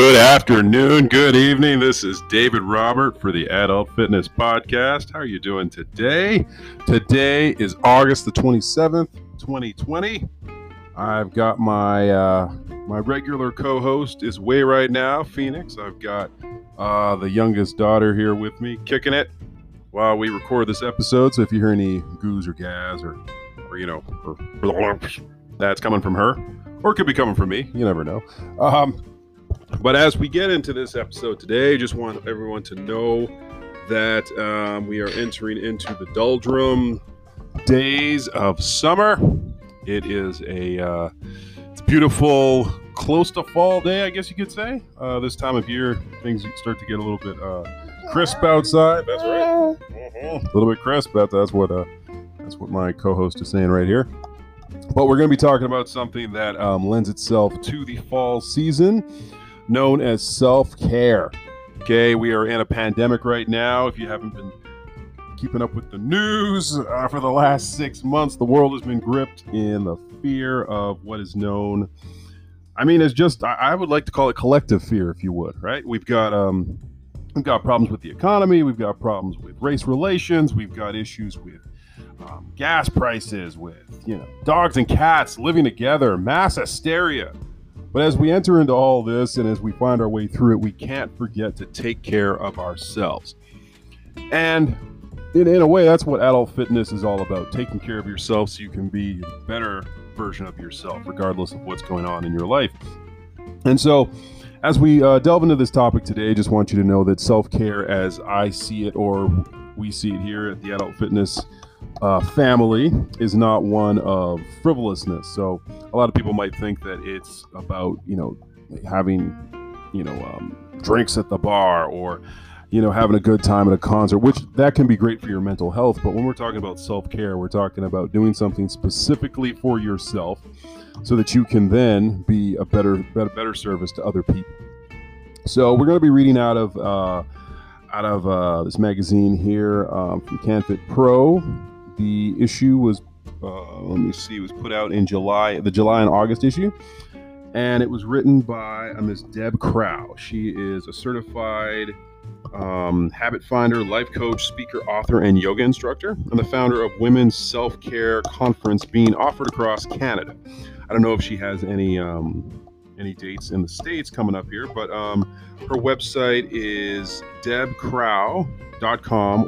Good afternoon, good evening. This is David Robert for the Adult Fitness Podcast. How are you doing today? Today is August the 27th, 2020. I've got my uh, my regular co-host is way right now, Phoenix. I've got uh, the youngest daughter here with me, kicking it while we record this episode. So if you hear any goos or gas or or you know, or, that's coming from her, or it could be coming from me. You never know. Um, but as we get into this episode today, just want everyone to know that um, we are entering into the doldrum days of summer. It is a uh, it's beautiful, close to fall day, I guess you could say. Uh, this time of year, things start to get a little bit uh, crisp outside. That's right, a little bit crisp. That, that's what uh, that's what my co-host is saying right here. But we're going to be talking about something that um, lends itself to the fall season known as self care. Okay, we are in a pandemic right now. If you haven't been keeping up with the news uh, for the last six months, the world has been gripped in the fear of what is known. I mean, it's just I would like to call it collective fear, if you would. Right? We've got um, we've got problems with the economy. We've got problems with race relations. We've got issues with um, gas prices, with you know dogs and cats living together, mass hysteria. But as we enter into all this and as we find our way through it, we can't forget to take care of ourselves. And in, in a way, that's what adult fitness is all about taking care of yourself so you can be a better version of yourself, regardless of what's going on in your life. And so, as we uh, delve into this topic today, I just want you to know that self care, as I see it or we see it here at the Adult Fitness uh, family is not one of frivolousness. So a lot of people might think that it's about you know having you know um, drinks at the bar or you know having a good time at a concert, which that can be great for your mental health. But when we're talking about self care, we're talking about doing something specifically for yourself so that you can then be a better better, better service to other people. So we're going to be reading out of. Uh, out of uh, this magazine here um, from CanFit Pro. The issue was, uh, let me see, was put out in July, the July and August issue. And it was written by a Miss Deb Crow. She is a certified um, habit finder, life coach, speaker, author, and yoga instructor, and the founder of Women's Self Care Conference being offered across Canada. I don't know if she has any um, any dates in the states coming up here, but um, her website is debcrow.com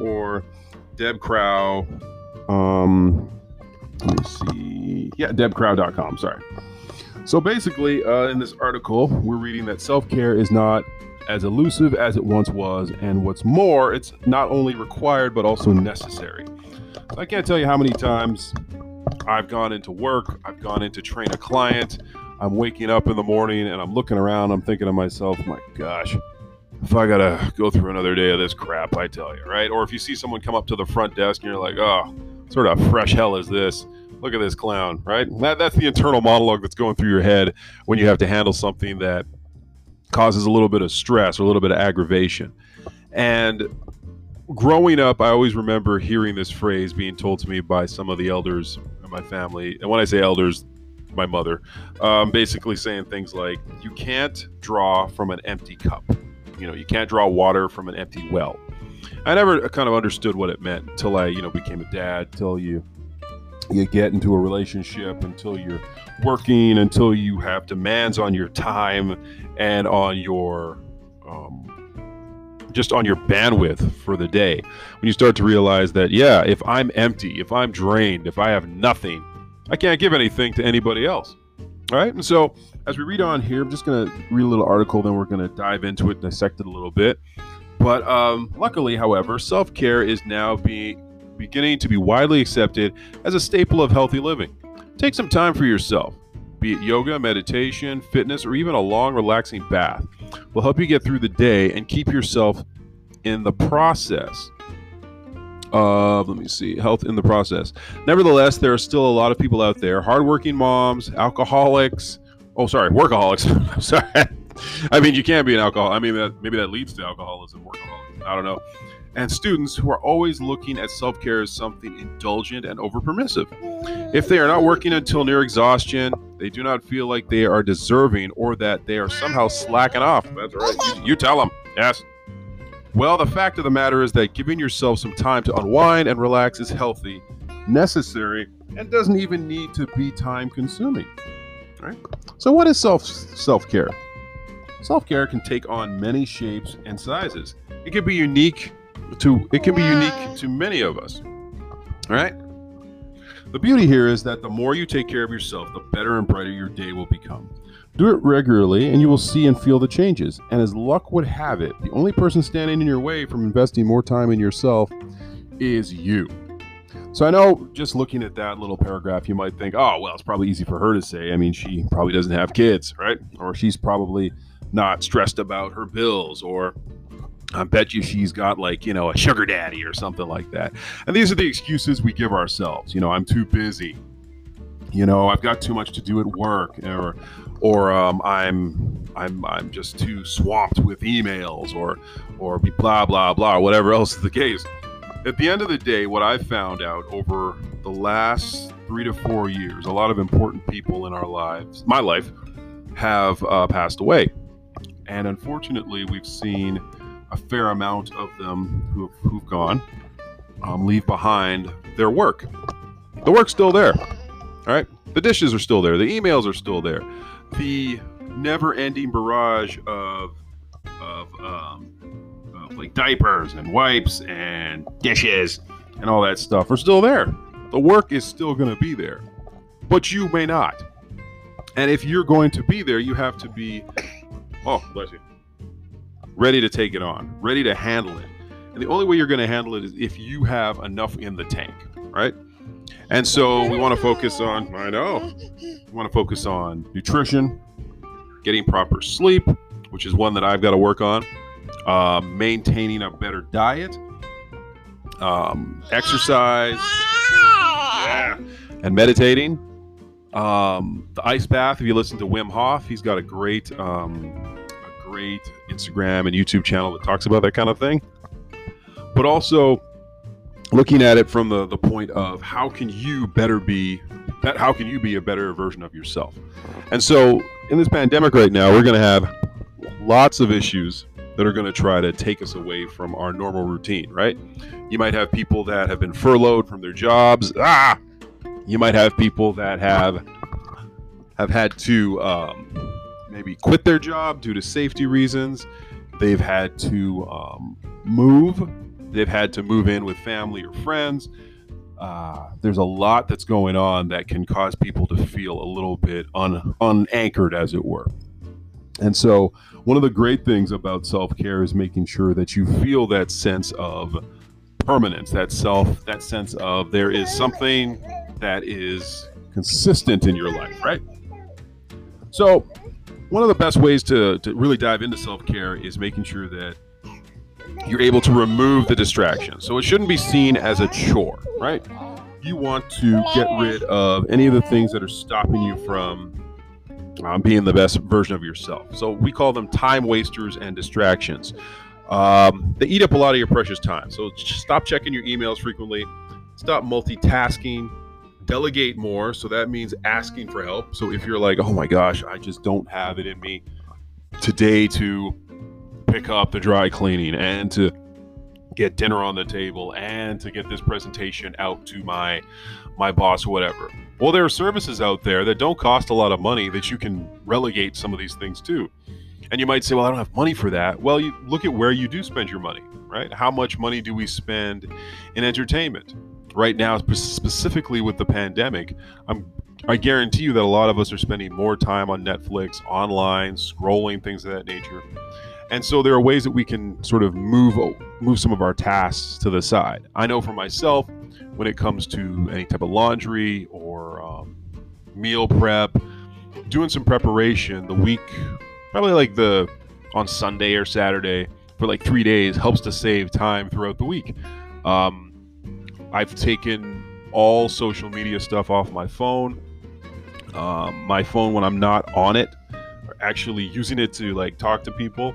or debcrow um, let me see. Yeah, debcrow.com. Sorry. So basically, uh, in this article, we're reading that self care is not as elusive as it once was, and what's more, it's not only required but also necessary. So I can't tell you how many times I've gone into work, I've gone in to train a client. I'm waking up in the morning and I'm looking around. I'm thinking to myself, my gosh, if I gotta go through another day of this crap, I tell you, right? Or if you see someone come up to the front desk and you're like, oh, sort of fresh hell is this? Look at this clown, right? That, that's the internal monologue that's going through your head when you have to handle something that causes a little bit of stress or a little bit of aggravation. And growing up, I always remember hearing this phrase being told to me by some of the elders in my family. And when I say elders, my mother, um, basically saying things like, you can't draw from an empty cup. You know, you can't draw water from an empty well. I never kind of understood what it meant until I, you know, became a dad. Until you you get into a relationship, until you're working, until you have demands on your time and on your um, just on your bandwidth for the day. When you start to realize that, yeah, if I'm empty, if I'm drained, if I have nothing, I can't give anything to anybody else. All right. And so as we read on here, I'm just going to read a little article, then we're going to dive into it, dissect it a little bit. But um, luckily, however, self care is now being beginning to be widely accepted as a staple of healthy living. Take some time for yourself, be it yoga, meditation, fitness, or even a long, relaxing bath. Will help you get through the day and keep yourself in the process of, let me see, health in the process. Nevertheless, there are still a lot of people out there, hardworking moms, alcoholics. Oh, sorry, workaholics. sorry. I mean, you can't be an alcohol. I mean, that, maybe that leads to alcoholism, workaholism. I don't know. and students who are always looking at self care as something indulgent and overpermissive. If they are not working until near exhaustion, they do not feel like they are deserving or that they are somehow slacking off. That's right. You, you tell them. Yes. Well, the fact of the matter is that giving yourself some time to unwind and relax is healthy, necessary, and doesn't even need to be time consuming. Right? So what is self self-care? Self-care can take on many shapes and sizes. It can be unique to it can be unique to many of us. All right? The beauty here is that the more you take care of yourself, the better and brighter your day will become. Do it regularly and you will see and feel the changes. And as luck would have it, the only person standing in your way from investing more time in yourself is you. So I know just looking at that little paragraph, you might think, oh, well, it's probably easy for her to say. I mean, she probably doesn't have kids, right? Or she's probably not stressed about her bills, or I bet you she's got like, you know, a sugar daddy or something like that. And these are the excuses we give ourselves. You know, I'm too busy. You know, I've got too much to do at work, or, or um, I'm, I'm, I'm just too swamped with emails, or, or blah blah blah, whatever else is the case at the end of the day, what I've found out over the last three to four years, a lot of important people in our lives, my life, have uh, passed away. And unfortunately, we've seen a fair amount of them who've, who've gone um, leave behind their work. The work's still there. All right. The dishes are still there. The emails are still there. The never ending barrage of, of um, like diapers and wipes and dishes and all that stuff are still there. The work is still going to be there, but you may not. And if you're going to be there, you have to be, oh, bless you, ready to take it on, ready to handle it. And the only way you're going to handle it is if you have enough in the tank, right? And so we want to focus on, I know, we want to focus on nutrition, getting proper sleep, which is one that I've got to work on uh, maintaining a better diet, um, exercise, yeah, and meditating. Um, the ice bath. If you listen to Wim Hof, he's got a great, um, a great Instagram and YouTube channel that talks about that kind of thing. But also looking at it from the, the point of how can you better be how can you be a better version of yourself and so in this pandemic right now we're going to have lots of issues that are going to try to take us away from our normal routine, right? You might have people that have been furloughed from their jobs. Ah, you might have people that have have had to um, maybe quit their job due to safety reasons. They've had to um, move. They've had to move in with family or friends. Uh, there's a lot that's going on that can cause people to feel a little bit un- unanchored, as it were. And so, one of the great things about self care is making sure that you feel that sense of permanence, that self, that sense of there is something that is consistent in your life, right? So, one of the best ways to, to really dive into self care is making sure that you're able to remove the distraction. So, it shouldn't be seen as a chore, right? You want to get rid of any of the things that are stopping you from um, being the best version of yourself. So we call them time wasters and distractions. Um, they eat up a lot of your precious time. So stop checking your emails frequently. Stop multitasking. Delegate more. So that means asking for help. So if you're like, oh my gosh, I just don't have it in me today to pick up the dry cleaning and to get dinner on the table and to get this presentation out to my my boss whatever well, there are services out there that don't cost a lot of money that you can relegate some of these things to. And you might say, well, I don't have money for that. Well, you look at where you do spend your money, right? How much money do we spend in entertainment? Right now, specifically with the pandemic, I'm I guarantee you that a lot of us are spending more time on Netflix, online, scrolling, things of that nature. And so there are ways that we can sort of move move some of our tasks to the side. I know for myself, when it comes to any type of laundry or um, meal prep, doing some preparation the week, probably like the on Sunday or Saturday for like three days helps to save time throughout the week. Um, I've taken all social media stuff off my phone. Um, my phone, when I'm not on it, or actually using it to like talk to people,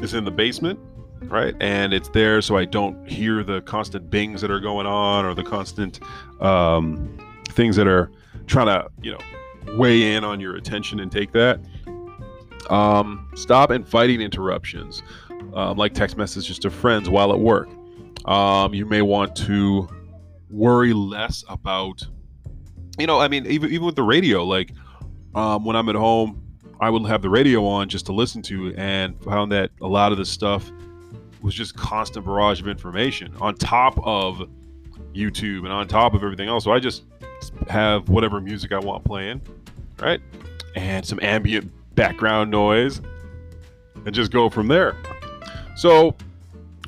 is in the basement right? And it's there so I don't hear the constant bings that are going on or the constant um, things that are trying to, you know, weigh in on your attention and take that. Um, stop inviting interruptions, um, like text messages to friends while at work. Um, you may want to worry less about, you know, I mean, even even with the radio, like um, when I'm at home, I would have the radio on just to listen to, and found that a lot of the stuff was just constant barrage of information on top of YouTube and on top of everything else. So I just have whatever music I want playing, right? And some ambient background noise and just go from there. So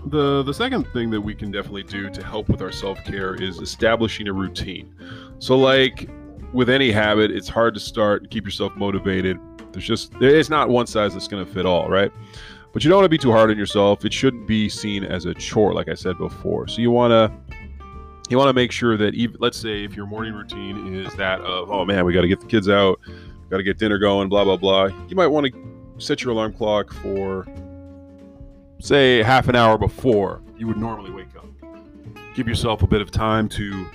the the second thing that we can definitely do to help with our self-care is establishing a routine. So like with any habit, it's hard to start and keep yourself motivated. There's just it's not one size that's going to fit all, right? But you don't want to be too hard on yourself. It shouldn't be seen as a chore, like I said before. So you want to you want to make sure that even let's say if your morning routine is that of oh man, we got to get the kids out, got to get dinner going, blah blah blah. You might want to set your alarm clock for say half an hour before you would normally wake up. Give yourself a bit of time to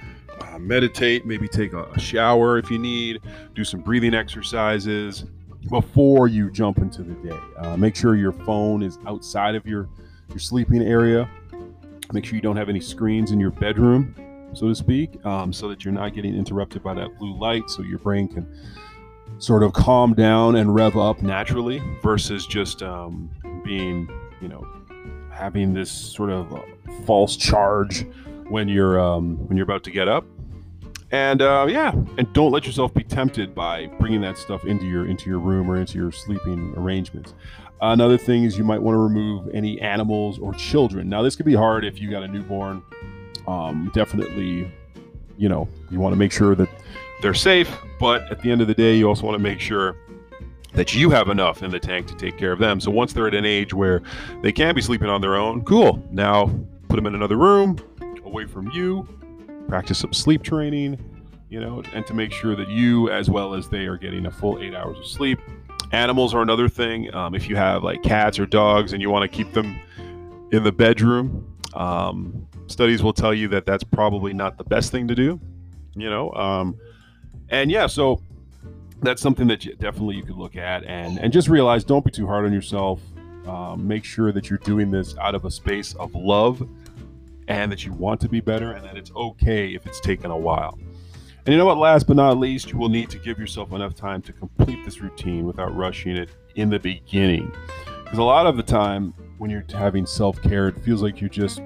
uh, meditate, maybe take a, shower if you need, do some breathing exercises, before you jump into the day. Uh, make sure your phone is outside of your your sleeping area. Make sure you don't have any screens in your bedroom, so to speak, um, so that you're not getting interrupted by that blue light, so your brain can sort of calm down and rev up naturally, versus just um, being, you know, having this sort of uh, false charge when you're um, when you're about to get up. And uh, yeah and don't let yourself be tempted by bringing that stuff into your into your room or into your sleeping arrangements. Another thing is you might want to remove any animals or children. Now this could be hard if you got a newborn. Um, definitely you know you want to make sure that they're safe but at the end of the day you also want to make sure that you have enough in the tank to take care of them so once they're at an age where they can be sleeping on their own cool now put them in another room away from you practice some sleep training, you know, and to make sure that you, as well as they, are getting a full eight hours of sleep. Animals are another thing. Um, if you have like cats or dogs and you want to keep them in the bedroom, um, studies will tell you that that's probably not the best thing to do, you know. Um, and yeah, so that's something that you, definitely you could look at and and just realize don't be too hard on yourself. Um, make sure that you're doing this out of a space of love and that you want to be better and that it's okay if it's taken a while. And you know what, last but not least, you will need to give yourself enough time to complete this routine without rushing it in the beginning. Because a lot of the time, when you're having self care, it feels like you're just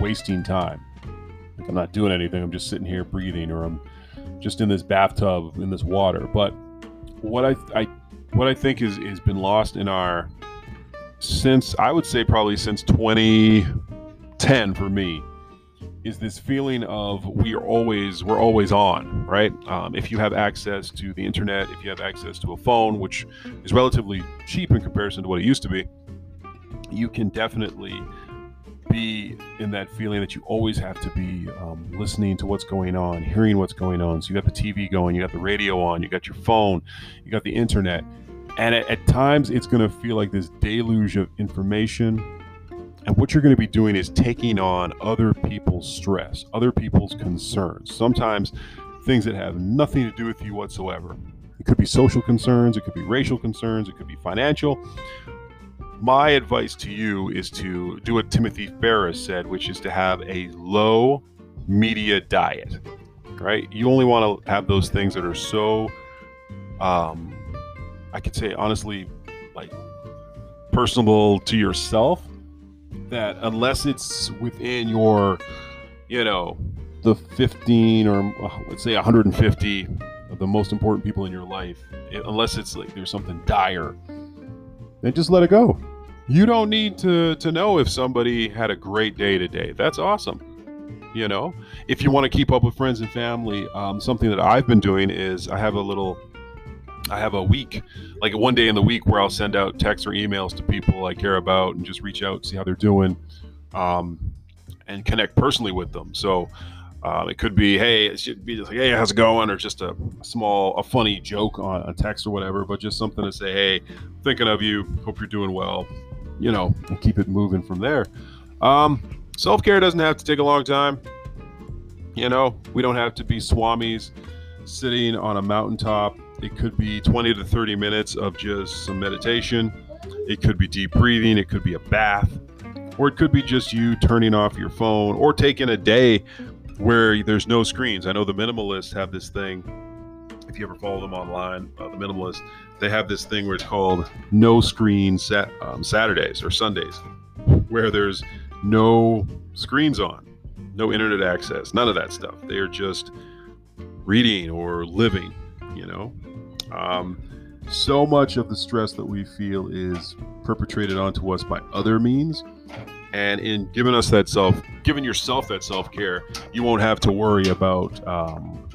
wasting time. Like I'm not doing anything, I'm just sitting here breathing, or I'm just in this bathtub in this water. But what I, I what I think is has been lost in our since I would say probably since 2010 for me is this feeling of we are always we're always on right? Um, if you have access to the internet if you have access to a phone which is relatively cheap in comparison to what it used to be you can definitely be in that feeling that you always have to be um, listening to what's going on hearing what's going on so you got the tv going you got the radio on you got your phone you got the internet and at, at times it's going to feel like this deluge of information and what you're going to be doing is taking on other people's stress, other people's concerns, sometimes things that have nothing to do with you whatsoever. It could be social concerns, it could be racial concerns, it could be financial. My advice to you is to do what Timothy Ferriss said, which is to have a low media diet, right? You only want to have those things that are so, um, I could say honestly, like personable to yourself that unless it's within your, you know, the 15 or uh, let's say 150 of the most important people in your life, unless it's like there's something dire, then just let it go. You don't need to to know if somebody had a great day today. That's awesome. You know, if you want to keep up with friends and family, um, something that I've been doing is I have a little I have a week, like one day in the week, where I'll send out texts or emails to people I care about and just reach out, see how they're doing, um, and connect personally with them. So um, it could be, hey, it should be just like, hey, how's it going? Or just a small, a funny joke on a text or whatever, but just something to say, hey, thinking of you. Hope you're doing well. You know, and keep it moving from there. Um, Self care doesn't have to take a long time. You know, we don't have to be swamis sitting on a mountaintop. It could be 20 to 30 minutes of just some meditation. It could be deep breathing. It could be a bath. Or it could be just you turning off your phone or taking a day where there's no screens. I know the minimalists have this thing. If you ever follow them online, uh, the minimalists, they have this thing where it's called no screen sat, um, Saturdays or Sundays, where there's no screens on, no internet access, none of that stuff. They are just reading or living, you know. Um, so much of the stress that we feel is perpetrated onto us by other means. And in giving us that self, giving yourself that self care, you won't have to worry about, um,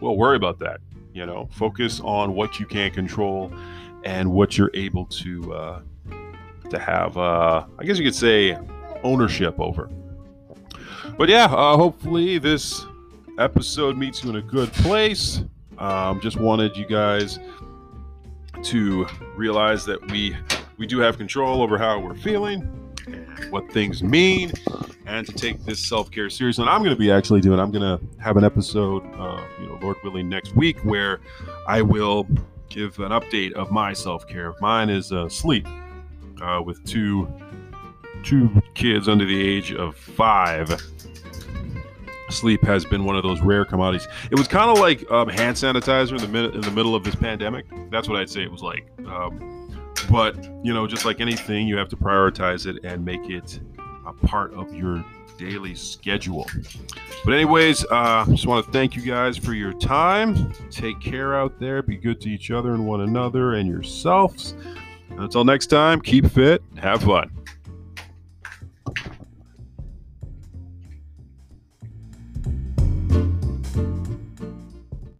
well, worry about that. You know, focus on what you can control and what you're able to uh, to have. Uh, I guess you could say ownership over. But yeah, uh, hopefully this episode meets you in a good place. Um, just wanted you guys to realize that we we do have control over how we're feeling, what things mean, and to take this self care seriously. And I'm going to be actually doing. I'm going to have an episode, uh, you know, Lord willing, next week where I will give an update of my self care. Mine is uh, sleep, uh, with two two kids under the age of five. Sleep has been one of those rare commodities. It was kind of like um, hand sanitizer in the mid- in the middle of this pandemic. That's what I'd say it was like. Um, but you know, just like anything, you have to prioritize it and make it a part of your daily schedule. But anyways, uh, just want to thank you guys for your time. Take care out there. Be good to each other and one another and yourselves. Until next time, keep fit, have fun.